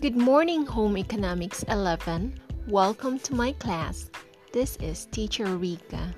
Good morning, Home Economics 11. Welcome to my class. This is Teacher Rika.